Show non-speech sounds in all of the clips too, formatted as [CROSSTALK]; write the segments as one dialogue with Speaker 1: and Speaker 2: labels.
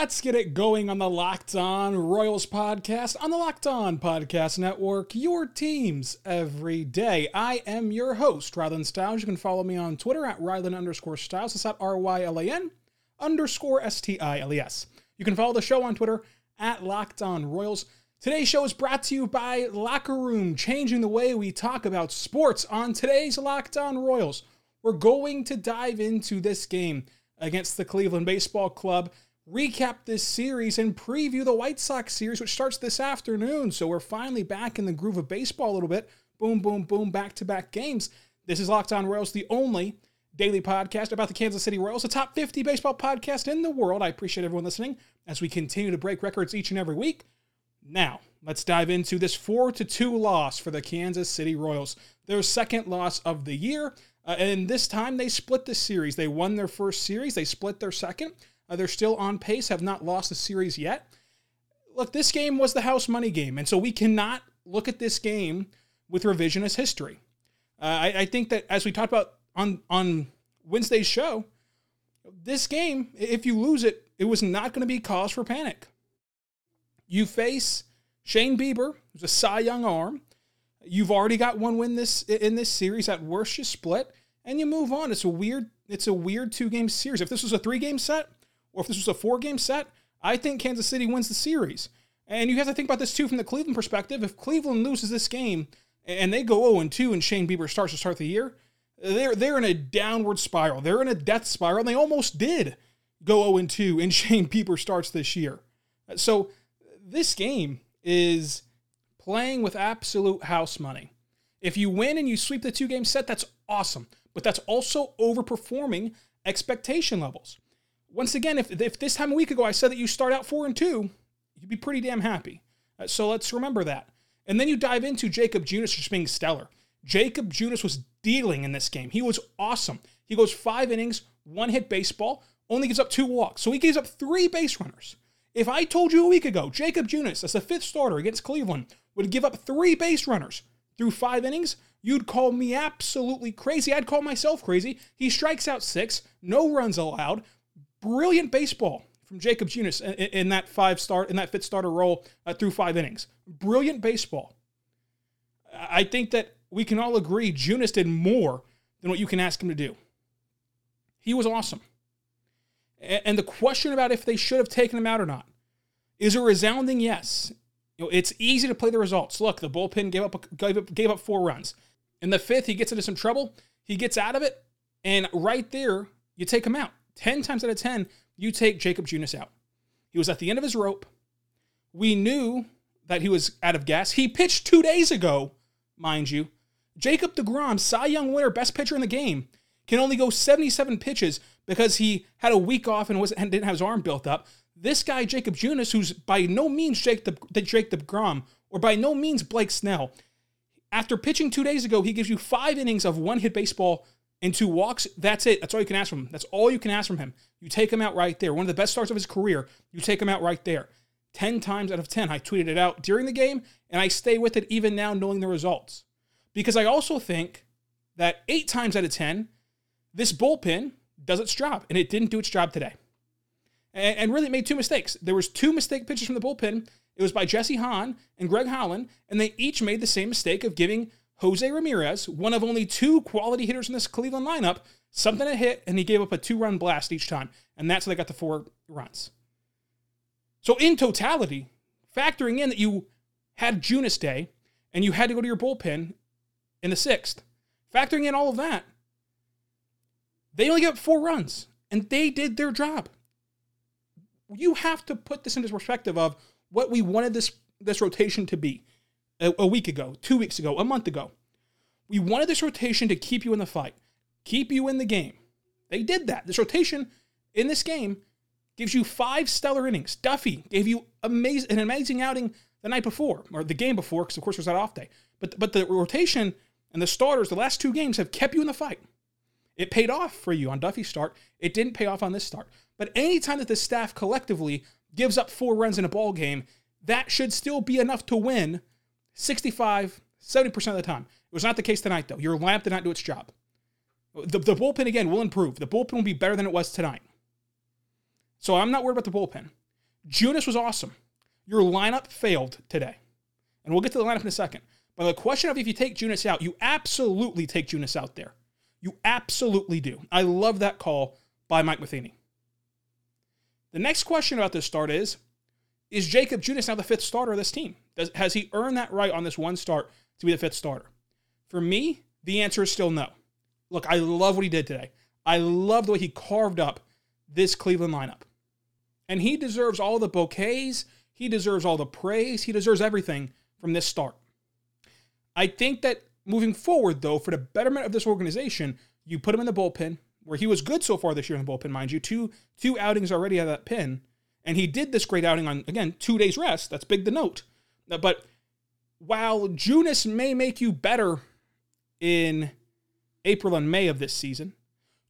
Speaker 1: Let's get it going on the Locked On Royals podcast on the Locked On Podcast Network, your teams every day. I am your host, Rylan Stiles. You can follow me on Twitter at Rylan underscore Stiles. It's at R Y L A N underscore S T I L E S. You can follow the show on Twitter at Locked On Royals. Today's show is brought to you by Locker Room, changing the way we talk about sports. On today's Locked On Royals, we're going to dive into this game against the Cleveland Baseball Club recap this series and preview the White Sox series, which starts this afternoon. So we're finally back in the groove of baseball a little bit. Boom, boom, boom, back to back games. This is Locked On Royals, the only daily podcast about the Kansas City Royals, the top 50 baseball podcast in the world. I appreciate everyone listening as we continue to break records each and every week. Now, let's dive into this 4 to 2 loss for the Kansas City Royals. Their second loss of the year. Uh, and this time they split the series. They won their first series, they split their second. Uh, they're still on pace, have not lost the series yet. Look, this game was the house money game, and so we cannot look at this game with revisionist history. Uh, I, I think that as we talked about on on Wednesday's show, this game, if you lose it, it was not going to be cause for panic. You face Shane Bieber, who's a Cy Young arm. You've already got one win this in this series. At worst, you split and you move on. It's a weird. It's a weird two game series. If this was a three game set, or if this was a four game set, I think Kansas City wins the series. And you have to think about this too from the Cleveland perspective. If Cleveland loses this game and they go 0 2 and Shane Bieber starts to start the year, they're, they're in a downward spiral. They're in a death spiral, and they almost did go 0 2 and [LAUGHS] Shane Bieber starts this year. So this game is playing with absolute house money. If you win and you sweep the two game set, that's awesome. But that's also overperforming expectation levels once again, if, if this time a week ago I said that you start out four and two, you'd be pretty damn happy. Uh, so let's remember that. And then you dive into Jakob Junis just being stellar. Jakob Junis was dealing in this game. He was awesome. He goes five innings, one hit baseball, only gives up two walks. So he gives up three base runners. If I told you a week ago, Jakob Junis, as the fifth starter against Cleveland, would give up three base runners through five innings, you'd call me absolutely crazy. I'd call myself crazy. He strikes out six, no runs allowed, brilliant baseball from Jakob Junis in, in, that five start in that fifth starter role uh, through five innings. Brilliant baseball. I think that we can all agree Junis did more than what you can ask him to do. He was awesome. And the question about if they should have taken him out or not is a resounding yes. You know, it's easy to play the results. Look, the bullpen gave up, gave up gave up four runs. In the fifth, he gets into some trouble. He gets out of it, and right there, you take him out. 10 times out of 10, you take Jakob Junis out. He was at the end of his rope. We knew that he was out of gas. He pitched two days ago, mind you. Jacob DeGrom, Cy Young winner, best pitcher in the game, can only go 77 pitches because he had a week off and, and didn't have his arm built up. This guy, Jakob Junis, who's by no means Jake, the, Jake DeGrom or by no means Blake Snell, after pitching two days ago, he gives you five innings of one hit baseball and two walks. That's it. That's all you can ask from him. That's all you can ask from him. You take him out right there. One of the best starts of his career. You take him out right there. 10 times out of 10. I tweeted it out during the game, and I stay with it even now knowing the results. Because I also think that eight times out of 10, this bullpen does its job, and it didn't do its job today. And, and really, made two mistakes. There was two mistake pitches from the bullpen. It was by Jesse Hahn and Greg Holland, and they each made the same mistake of giving Jose Ramirez, one of only two quality hitters in this Cleveland lineup, something to hit, and he gave up a two run blast each time. And that's how they got the four runs. So, in totality, factoring in that you had Junis Day and you had to go to your bullpen in the sixth, factoring in all of that, they only got four runs and they did their job. You have to put this into perspective of what we wanted this, this rotation to be a, a week ago, two weeks ago, a month ago. We wanted this rotation to keep you in the fight, keep you in the game. They did that. This rotation in this game gives you five stellar innings. Duffy gave you amazing, an amazing outing the night before or the game before, because of course it was that off day. But but the rotation and the starters, the last two games have kept you in the fight. It paid off for you on Duffy's start. It didn't pay off on this start. But anytime that the staff collectively gives up four runs in a ball game, that should still be enough to win 65, 70% of the time. It was not the case tonight, though. Your lamp did not do its job. The, the bullpen, again, will improve. The bullpen will be better than it was tonight. So I'm not worried about the bullpen. Junis was awesome. Your lineup failed today. And we'll get to the lineup in a second. But the question of if you take Junis out, you absolutely take Junis out there. You absolutely do. I love that call by Mike Matheny. The next question about this start is Is Jakob Junis now the fifth starter of this team? Does, has he earned that right on this one start to be the fifth starter? For me, the answer is still no. Look, I love what he did today. I love the way he carved up this Cleveland lineup. And he deserves all the bouquets, he deserves all the praise, he deserves everything from this start. I think that moving forward, though, for the betterment of this organization, you put him in the bullpen, where he was good so far this year in the bullpen, mind you, two two outings already out of that pin, and he did this great outing on again two days rest. That's big to note. But while Junis may make you better in April and May of this season,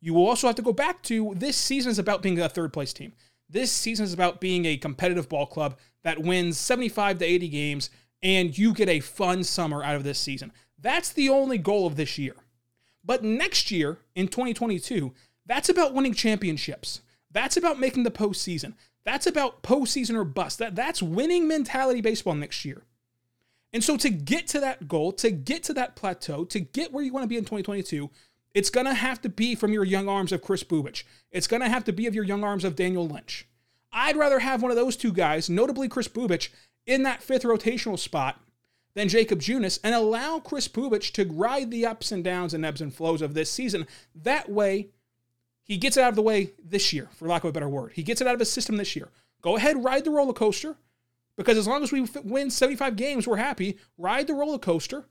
Speaker 1: you will also have to go back to this season is about being a third place team. This season is about being a competitive ball club that wins 75 to 80 games and you get a fun summer out of this season. That's the only goal of this year. But next year, in 2022, that's about winning championships. That's about making the postseason. That's about postseason or bust. That, that's winning mentality baseball next year. And so to get to that goal, to get to that plateau, to get where you want to be in 2022, it's going to have to be from your young arms of Chris Bubic. It's going to have to be of your young arms of Daniel Lynch. I'd rather have one of those two guys, notably Chris Bubic, in that fifth rotational spot than Jakob Junis and allow Chris Bubic to ride the ups and downs and ebbs and flows of this season. That way, he gets it out of the way this year, for lack of a better word. He gets it out of his system this year. Go ahead, ride the roller coaster, because as long as we win 75 games, we're happy. Ride the roller coaster.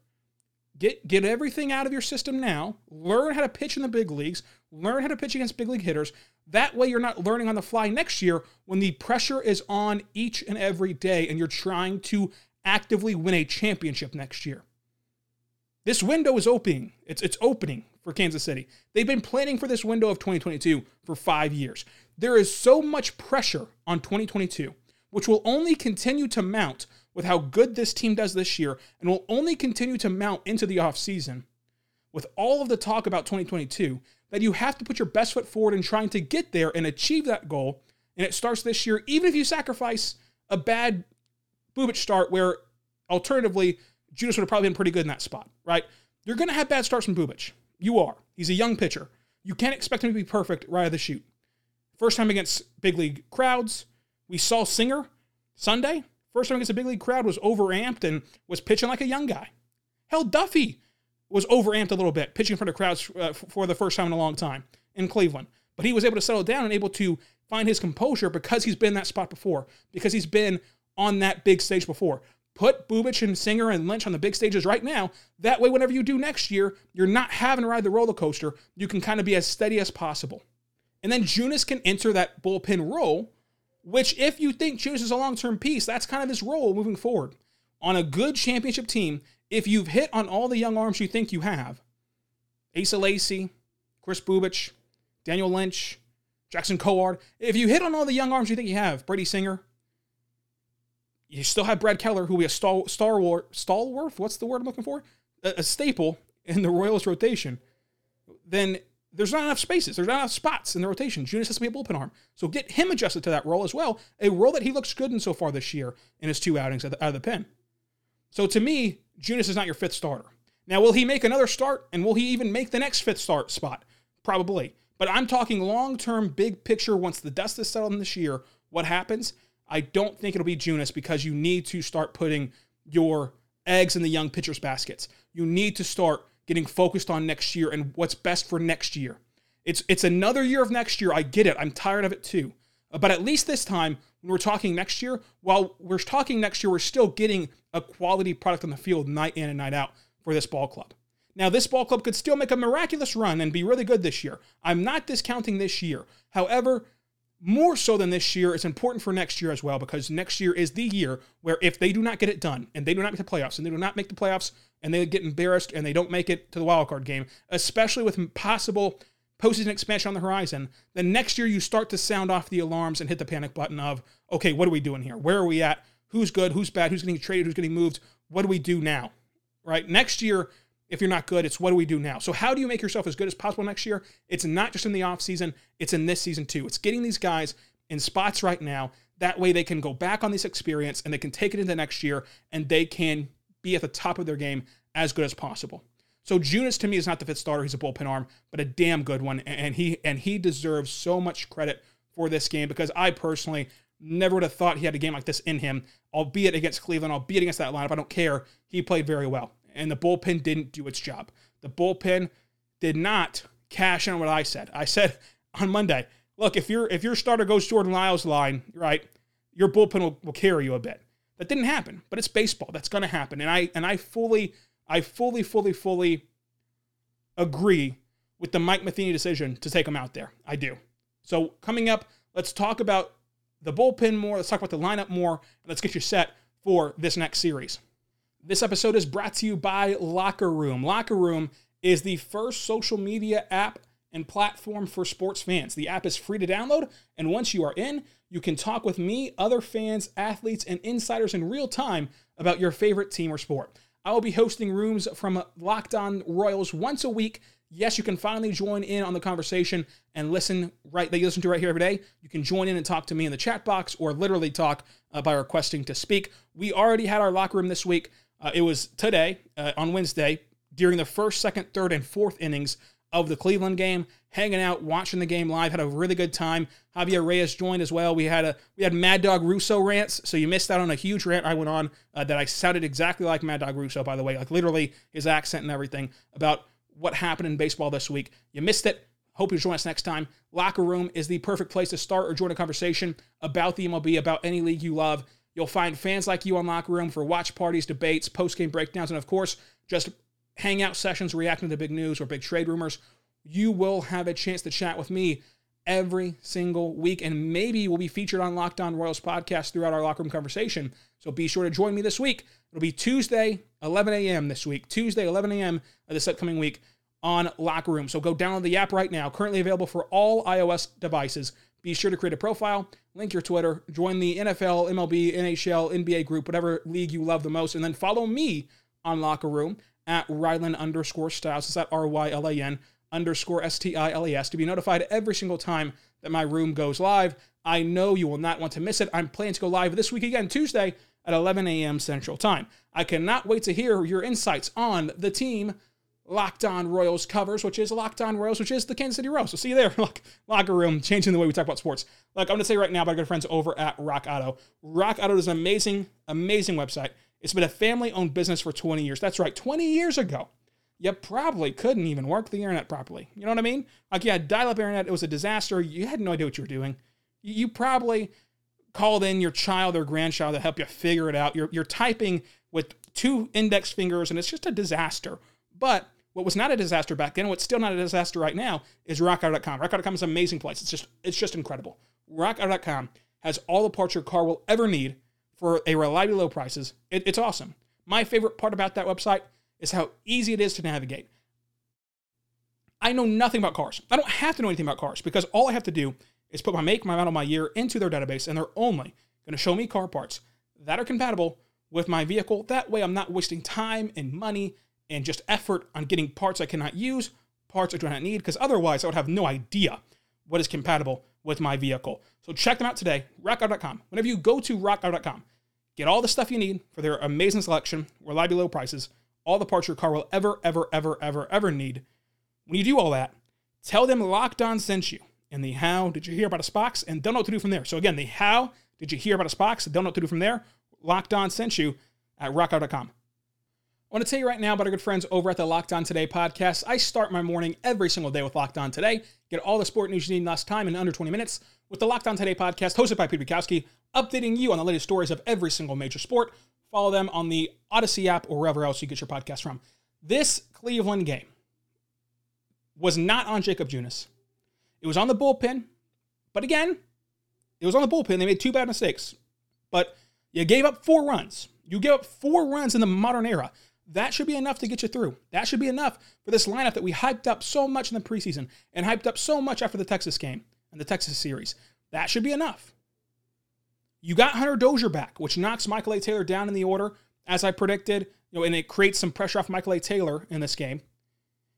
Speaker 1: Get get everything out of your system now. Learn how to pitch in the big leagues. Learn how to pitch against big league hitters. That way, you're not learning on the fly next year when the pressure is on each and every day, and you're trying to actively win a championship next year. This window is opening. It's, it's opening for Kansas City. They've been planning for this window of 2022 for five years. There is so much pressure on 2022, which will only continue to mount with how good this team does this year and will only continue to mount into the offseason. With all of the talk about 2022, that you have to put your best foot forward in trying to get there and achieve that goal. And it starts this year, even if you sacrifice a bad Bubic start where alternatively, Junis would have probably been pretty good in that spot, right? You're going to have bad starts from Bubic. You are. He's a young pitcher. You can't expect him to be perfect right out of the chute. First time against big league crowds, we saw Singer Sunday. First time against a big league crowd was overamped and was pitching like a young guy. Hell, Duffy was overamped a little bit, pitching in front of crowds uh, for the first time in a long time in Cleveland. But he was able to settle down and able to find his composure because he's been in that spot before, because he's been on that big stage before. Put Bubic and Singer and Lynch on the big stages right now. That way, whenever you do next year, you're not having to ride the roller coaster. You can kind of be as steady as possible. And then Junis can enter that bullpen role, which, if you think Junis is a long term piece, that's kind of his role moving forward. On a good championship team, if you've hit on all the young arms you think you have, Asa Lacy, Chris Bubic, Daniel Lynch, Jackson Kowar, if you hit on all the young arms you think you have, Brady Singer, you still have Brad Keller, who we a star, star war, stalwart. What's the word I'm looking for? A, a, staple in the Royals rotation. Then there's not enough spaces. There's not enough spots in the rotation. Junis has to be a bullpen arm. So get him adjusted to that role as well. A role that he looks good in so far this year in his two outings out of the pen. So to me, Junis is not your fifth starter. Now, will he make another start and will he even make the next fifth start spot? Probably. But I'm talking long term, big picture. Once the dust is settled in this year, what happens? I don't think it'll be Junis because you need to start putting your eggs in the young pitchers' baskets. You need to start getting focused on next year and what's best for next year. It's it's another year of next year. I get it. I'm tired of it too. But at least this time, when we're talking next year, while we're talking next year, we're still getting a quality product on the field night in and night out for this ball club. Now, this ball club could still make a miraculous run and be really good this year. I'm not discounting this year. However, more so than this year, it's important for next year as well because next year is the year where if they do not get it done and they do not make the playoffs and they do not make the playoffs and they get embarrassed and they don't make it to the wild card game, especially with possible postseason expansion on the horizon, then next year you start to sound off the alarms and hit the panic button of, okay, what are we doing here? Where are we at? Who's good? Who's bad? Who's getting traded? Who's getting moved? What do we do now? Right? Next year, if you're not good, it's what do we do now? So how do you make yourself as good as possible next year? It's not just in the offseason, it's in this season too. It's getting these guys in spots right now. That way they can go back on this experience and they can take it into next year and they can be at the top of their game as good as possible. So Junis to me is not the fifth starter. He's a bullpen arm, but a damn good one. And he and he deserves so much credit for this game because I personally never would have thought he had a game like this in him, albeit against Cleveland, albeit against that lineup. I don't care. He played very well and the bullpen didn't do its job. The bullpen did not cash in on what I said. I said [LAUGHS] on Monday, look, if your if your starter goes Jordan Lyles line, right, your bullpen will, will carry you a bit. That didn't happen, but it's baseball. That's going to happen, and I and I fully, I fully, fully, fully agree with the Mike Matheny decision to take him out there. I do. So coming up, let's talk about the bullpen more. Let's talk about the lineup more, and let's get you set for this next series. This episode is brought to you by Locker Room. Locker Room is the first social media app and platform for sports fans. The app is free to download, and once you are in, you can talk with me, other fans, athletes, and insiders in real time about your favorite team or sport. I will be hosting rooms from Locked On Royals once a week. Yes, you can finally join in on the conversation and listen right that you listen to right here every day. You can join in and talk to me in the chat box or literally talk uh, by requesting to speak. We already had our locker room this week. Uh, it was today, uh, on Wednesday, during the first, second, third, and fourth innings of the Cleveland game, hanging out, watching the game live. Had a really good time. Javier Reyes joined as well. We had a we had Mad Dog Russo rants, so you missed out on a huge rant I went on uh, that I sounded exactly like Mad Dog Russo, by the way, like literally his accent and everything about what happened in baseball this week. You missed it. Hope you join us next time. Locker Room is the perfect place to start or join a conversation about the MLB, about any league you love. You'll find fans like you on Locker Room for watch parties, debates, post game breakdowns, and of course, just hangout sessions reacting to big news or big trade rumors. You will have a chance to chat with me every single week, and maybe we'll be featured on Locked On Royals podcast throughout our locker room conversation. So be sure to join me this week. It'll be Tuesday, 11 a.m. this week. Tuesday, 11 a.m. this upcoming week on Locker Room. So go download the app right now. Currently available for all iOS devices. Be sure to create a profile, link your Twitter, join the NFL, MLB, NHL, NBA group, whatever league you love the most, and then follow me on Locker Room at Rylan underscore Stiles. It's at R Y L A N underscore S T I L E S to be notified every single time that my room goes live. I know you will not want to miss it. I'm planning to go live this week again, Tuesday at 11 a.m. Central Time. I cannot wait to hear your insights on the team Locked On Royals covers, which is Locked On Royals, which is the Kansas City Royals. So see you there, [LAUGHS] locker room, changing the way we talk about sports. Like I'm going to say right now our good friends over at Rock Auto. Rock Auto is an amazing, amazing website. It's been a family-owned business for 20 years. That's right, 20 years ago. You probably couldn't even work the internet properly. You know what I mean? Like you had dial-up internet. It was a disaster. You had no idea what you were doing. You probably called in your child or grandchild to help you figure it out. You're, you're typing with two index fingers, and it's just a disaster. But what was not a disaster back then, what's still not a disaster right now, is RockAuto.com. RockAuto.com is an amazing place. It's just it's just incredible. RockAuto.com has all the parts your car will ever need for a reliably low prices. It, it's awesome. My favorite part about that website is how easy it is to navigate. I know nothing about cars. I don't have to know anything about cars because all I have to do is put my make, my model, my year into their database, and they're only going to show me car parts that are compatible with my vehicle. That way, I'm not wasting time and money and just effort on getting parts I cannot use, parts I do not need, because otherwise I would have no idea what is compatible with my vehicle. So check them out today, rockauto.com. Whenever you go to rockauto.com, get all the stuff you need for their amazing selection, reliably low prices, all the parts your car will ever, ever, ever, ever, ever need. When you do all that, tell them Locked On sent you. And the how did you hear about us box And don't know what to do from there. So again, the how did you hear about a Spox? Don't know what to do from there. Locked On sent you at rockauto.com. I want to tell you right now about our good friends over at the Locked On Today podcast. I start my morning every single day with Locked On Today. Get all the sport news you need in less time in under 20 minutes with the Locked On Today podcast, hosted by Peter Bukowski, updating you on the latest stories of every single major sport. Follow them on the Odyssey app or wherever else you get your podcast from. This Cleveland game was not on Jakob Junis. It was on the bullpen, but again, It was on the bullpen. They made two bad mistakes, but you gave up four runs. You gave up four runs in the modern era. That should be enough to get you through. That should be enough for this lineup that we hyped up so much in the preseason and hyped up so much after the Texas game and the Texas series. That should be enough. You got Hunter Dozier back, which knocks Michael A. Taylor down in the order, as I predicted, you know, and it creates some pressure off Michael A. Taylor in this game.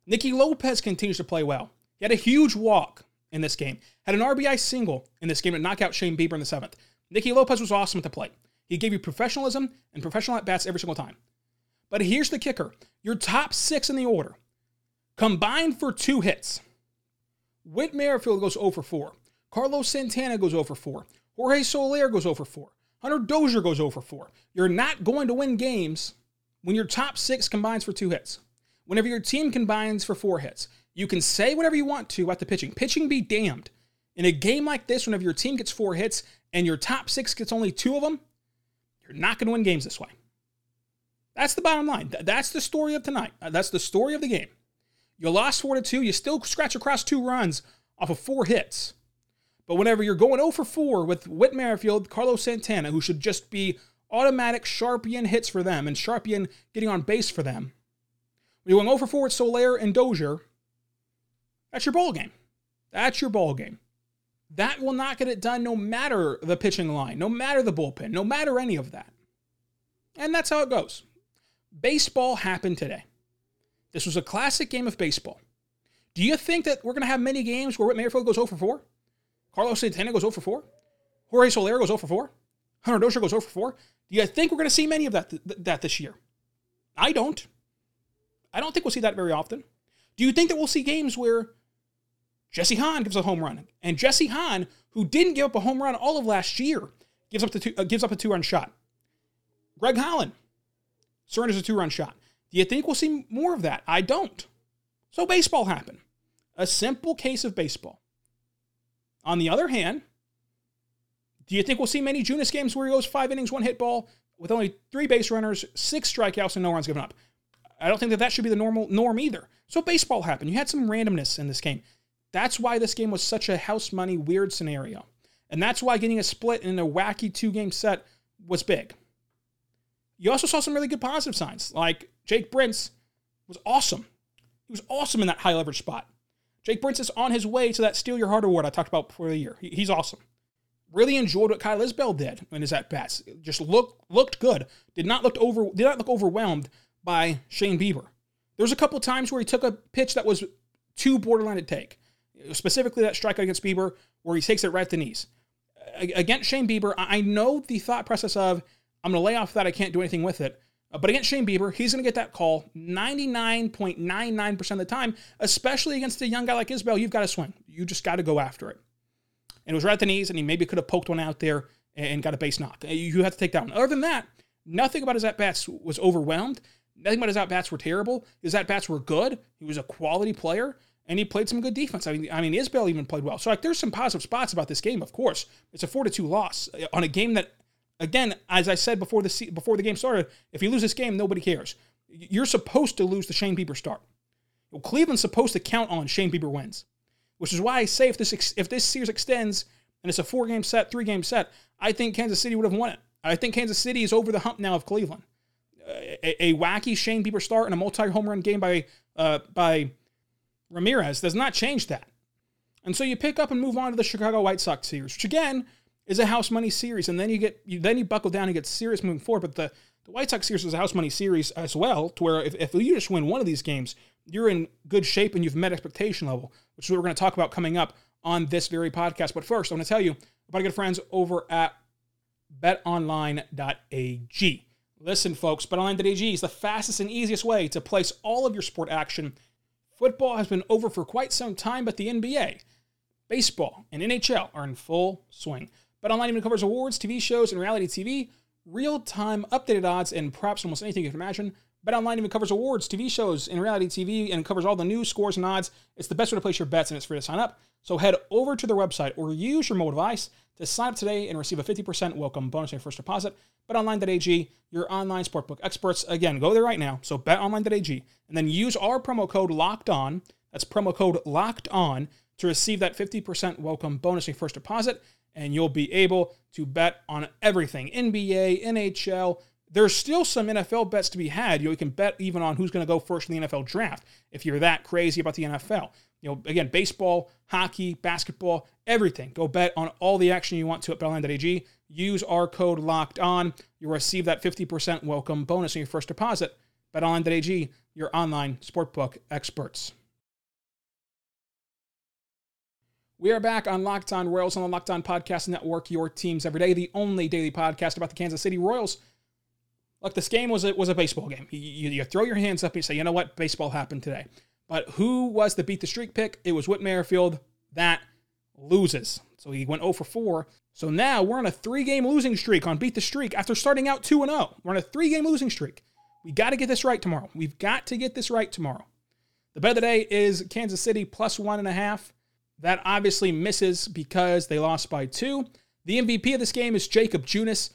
Speaker 1: Nicky Lopez continues to play well. He had a huge walk in this game, had an RBI single in this game to knock out Shane Bieber in the seventh. Nicky Lopez was awesome at the plate. He gave you professionalism and professional at bats every single time. But here's the kicker your top six in the order combined for two hits. Whit Merrifield goes 0 for 4. Carlos Santana goes 0 for 4. Jorge Soler goes 0 for 4. Hunter Dozier goes 0 for 4. You're not going to win games when your top six combines for two hits. Whenever your team combines for four hits, you can say whatever you want to about the pitching. Pitching be damned. In a game like this, whenever your team gets four hits and your top six gets only two of them, you're not going to win games this way. That's the bottom line. That's the story of tonight. Uh, that's the story of the game. You lost 4 to 2. You still scratch across two runs off of four hits. But whenever you're going 0 for 4 with Whit Merrifield, Carlos Santana, who should just be automatic Sharpian hits for them and Sharpian getting on base for them, when you're going 0 for 4 with Soler and Dozier, that's your ball game. That's your ball game. That will not get it done no matter the pitching line, no matter the bullpen, no matter any of that. And that's how it goes. Baseball happened today. This was a classic game of baseball. Do you think that we're going to have many games where Whit Merrifield goes 0 for 4? Carlos Santana goes 0 for 4? Jorge Soler goes 0 for 4? Hunter Dozier goes 0 for 4? Do you think we're going to see many of that, th- that this year? I don't. I don't think we'll see that very often. Do you think that we'll see games where Jesse Hahn gives a home run and Jesse Hahn, who didn't give up a home run all of last year, gives up, the two, uh, gives up a two run shot? Greg Holland surrenders a two run shot. Do you think we'll see more of that? I don't. So baseball happened. A simple case of baseball. On the other hand, do you think we'll see many Junis games where he goes five innings, one hit ball with only three base runners, six strikeouts, and no runs given up? I don't think that that should be the normal norm either. So baseball happened. You had some randomness in this game. That's why this game was such a house money weird scenario. And that's why getting a split in a wacky two game set was big. You also saw some really good positive signs, like Jake Brentz was awesome. He was awesome in that high leverage spot. Jake Brentz is on his way to that Steal Your Heart award I talked about before the year. He, he's awesome. Really enjoyed what Kyle Isbel did in his at bats. Just looked looked good. Did not look over did not look overwhelmed by Shane Bieber. There was a couple times where he took a pitch that was too borderline to take. Specifically, that strikeout against Bieber, where he takes it right at the knees. Against Shane Bieber, I know the thought process of I'm going to lay off that. I can't do anything with it. Uh, but against Shane Bieber, he's going to get that call 99.99% of the time, especially against a young guy like Isbel. You've got to swing. You just got to go after it. And it was right at the knees, and he maybe could have poked one out there and got a base knock. Uh, you have to take that one. Other than that, nothing about his at bats was overwhelmed. Nothing about his at bats were terrible. His at bats were good. He was a quality player, and he played some good defense. I mean, I mean, Isbel even played well. So like, there's some positive spots about this game. Of course, it's a four to two loss uh, on a game that Again, as I said before the before the game started, if you lose this game, nobody cares. You're supposed to lose the Shane Bieber start. Well, Cleveland's supposed to count on Shane Bieber wins, which is why I say if this if this series extends and it's a four game set, three game set, I think Kansas City would have won it. I think Kansas City is over the hump now of Cleveland. A, a wacky Shane Bieber start and a multi home run game by uh, by Ramirez does not change that. And so you pick up and move on to the Chicago White Sox series, which again is a house money series, and then you get you, then you buckle down and get serious moving forward. But the the White Sox series is a house money series as well, to where if, if you just win one of these games, you're in good shape and you've met expectation level, which is what we're going to talk about coming up on this very podcast. But first, I want to tell you about our good friends over at betonline.ag. Listen, folks, betonline.ag is the fastest and easiest way to place all of your sport action. Football has been over for quite some time, but the NBA, baseball, and NHL are in full swing. BetOnline even covers awards, TV shows, and reality TV, real-time updated odds, and props almost anything you can imagine. BetOnline even covers awards, TV shows, and reality TV, and covers all the news, scores, and odds. It's the best way to place your bets, and it's free to sign up. So head over to their website or use your mobile device to sign up today and receive a 50% welcome bonus on your first deposit. BetOnline.ag, your online sportbook experts. Again, go there right now. So BetOnline.ag, and then use our promo code Locked On. That's promo code Locked On to receive that 50% welcome bonus on your first deposit. And you'll be able to bet on everything NBA, NHL. There's still some NFL bets to be had. You, know, you can bet even on who's going to go first in the NFL draft if you're that crazy about the NFL. You know, again, baseball, hockey, basketball, everything. Go bet on all the action you want to at BetOnline.ag. Use our code Locked On. You'll receive that 50% welcome bonus on your first deposit. BetOnline.ag, your online sportbook experts. We are back on Locked On Royals on the Locked On Podcast Network, your teams every day, the only daily podcast about the Kansas City Royals. Look, this game was a, was a baseball game. You, you, throw your hands up and you say, you know what, baseball happened today. But who was the beat the streak pick? It was Whit Merrifield. That loses. So he went 0 for 4. So now we're on a three game losing streak on Beat the Streak after starting out 2 and 0. We're on a three game losing streak. We got to get this right tomorrow. We've got to get this right tomorrow. The bet of the day is Kansas City plus one and a half. That obviously misses because they lost by two. The MVP of this game is Jakob Junis.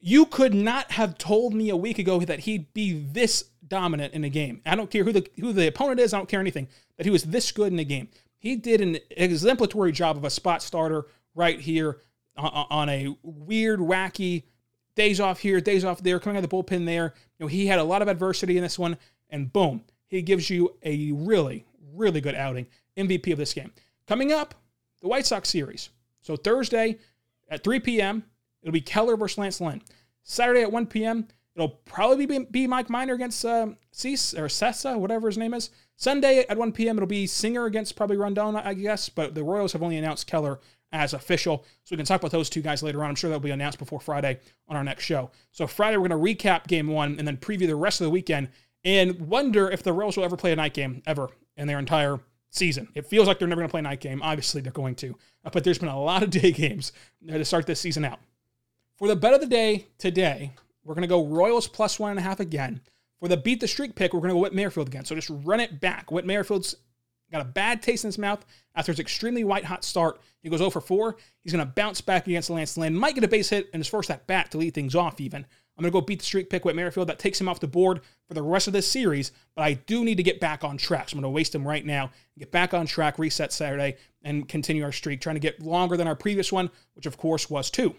Speaker 1: You could not have told me a week ago that he'd be this dominant in a game. I don't care who the who the opponent is. I don't care anything. That he was this good in a game. He did an exemplary job of a spot starter right here on a weird, wacky days off here, days off there, coming out of the bullpen there. You know, he had a lot of adversity in this one, and boom, he gives you a really, really good outing. MVP of this game. Coming up, the White Sox series. So Thursday at 3 p.m., it'll be Keller versus Lance Lynn. Saturday at 1 p.m., it'll probably be, be Mike Minor against uh, Cease or Cessa, whatever his name is. Sunday at 1 p.m., it'll be Singer against probably Rondon, I guess, but the Royals have only announced Keller as official. So we can talk about those two guys later on. I'm sure that'll be announced before Friday on our next show. So Friday, we're going to recap game one and then preview the rest of the weekend and wonder if the Royals will ever play a night game ever in their entire season. It feels like they're never going to play a night game. Obviously, they're going to. Uh, but there's been a lot of [LAUGHS] day games to start this season out. For the bet of the day today, we're going to go Royals plus one and a half again. For the beat the streak pick, we're going to go Whit Merrifield again. So just run it back. Whit Merrifield's got a bad taste in his mouth after his extremely white hot start. He goes 0 for 4. He's going to bounce back against Lance Lynn. Might get a base hit in his first at bat to lead things off, even. I'm going to go beat the streak pick with Merrifield. That takes him off the board for the rest of this series, but I do need to get back on track. So I'm going to waste him right now, get back on track, reset Saturday, and continue our streak, trying to get longer than our previous one, which of course was two.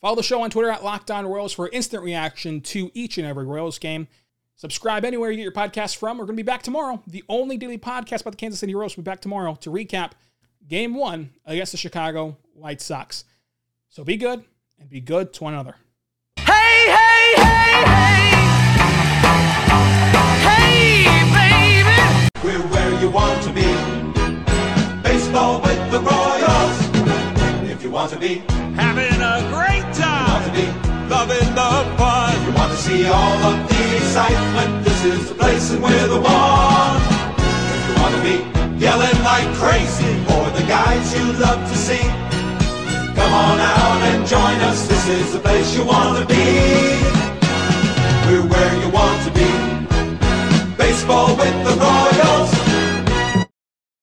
Speaker 1: Follow the show on Twitter at Locked On Royals for instant reaction to each and every Royals game. Subscribe anywhere you get your podcast from. We're going to be back tomorrow. The only daily podcast about the Kansas City Royals will be back tomorrow to recap game one against the Chicago White Sox. So be good and be good to one another.
Speaker 2: Want to be. Baseball with the Royals. If you want to be having a great time. You want to be loving the fun. You want to see all of the excitement, this is the place and we're the one. If you want to be yelling like crazy for the guys you love to see, come on out and join us. This is the place you want to be where you want to be. Baseball with the Royals.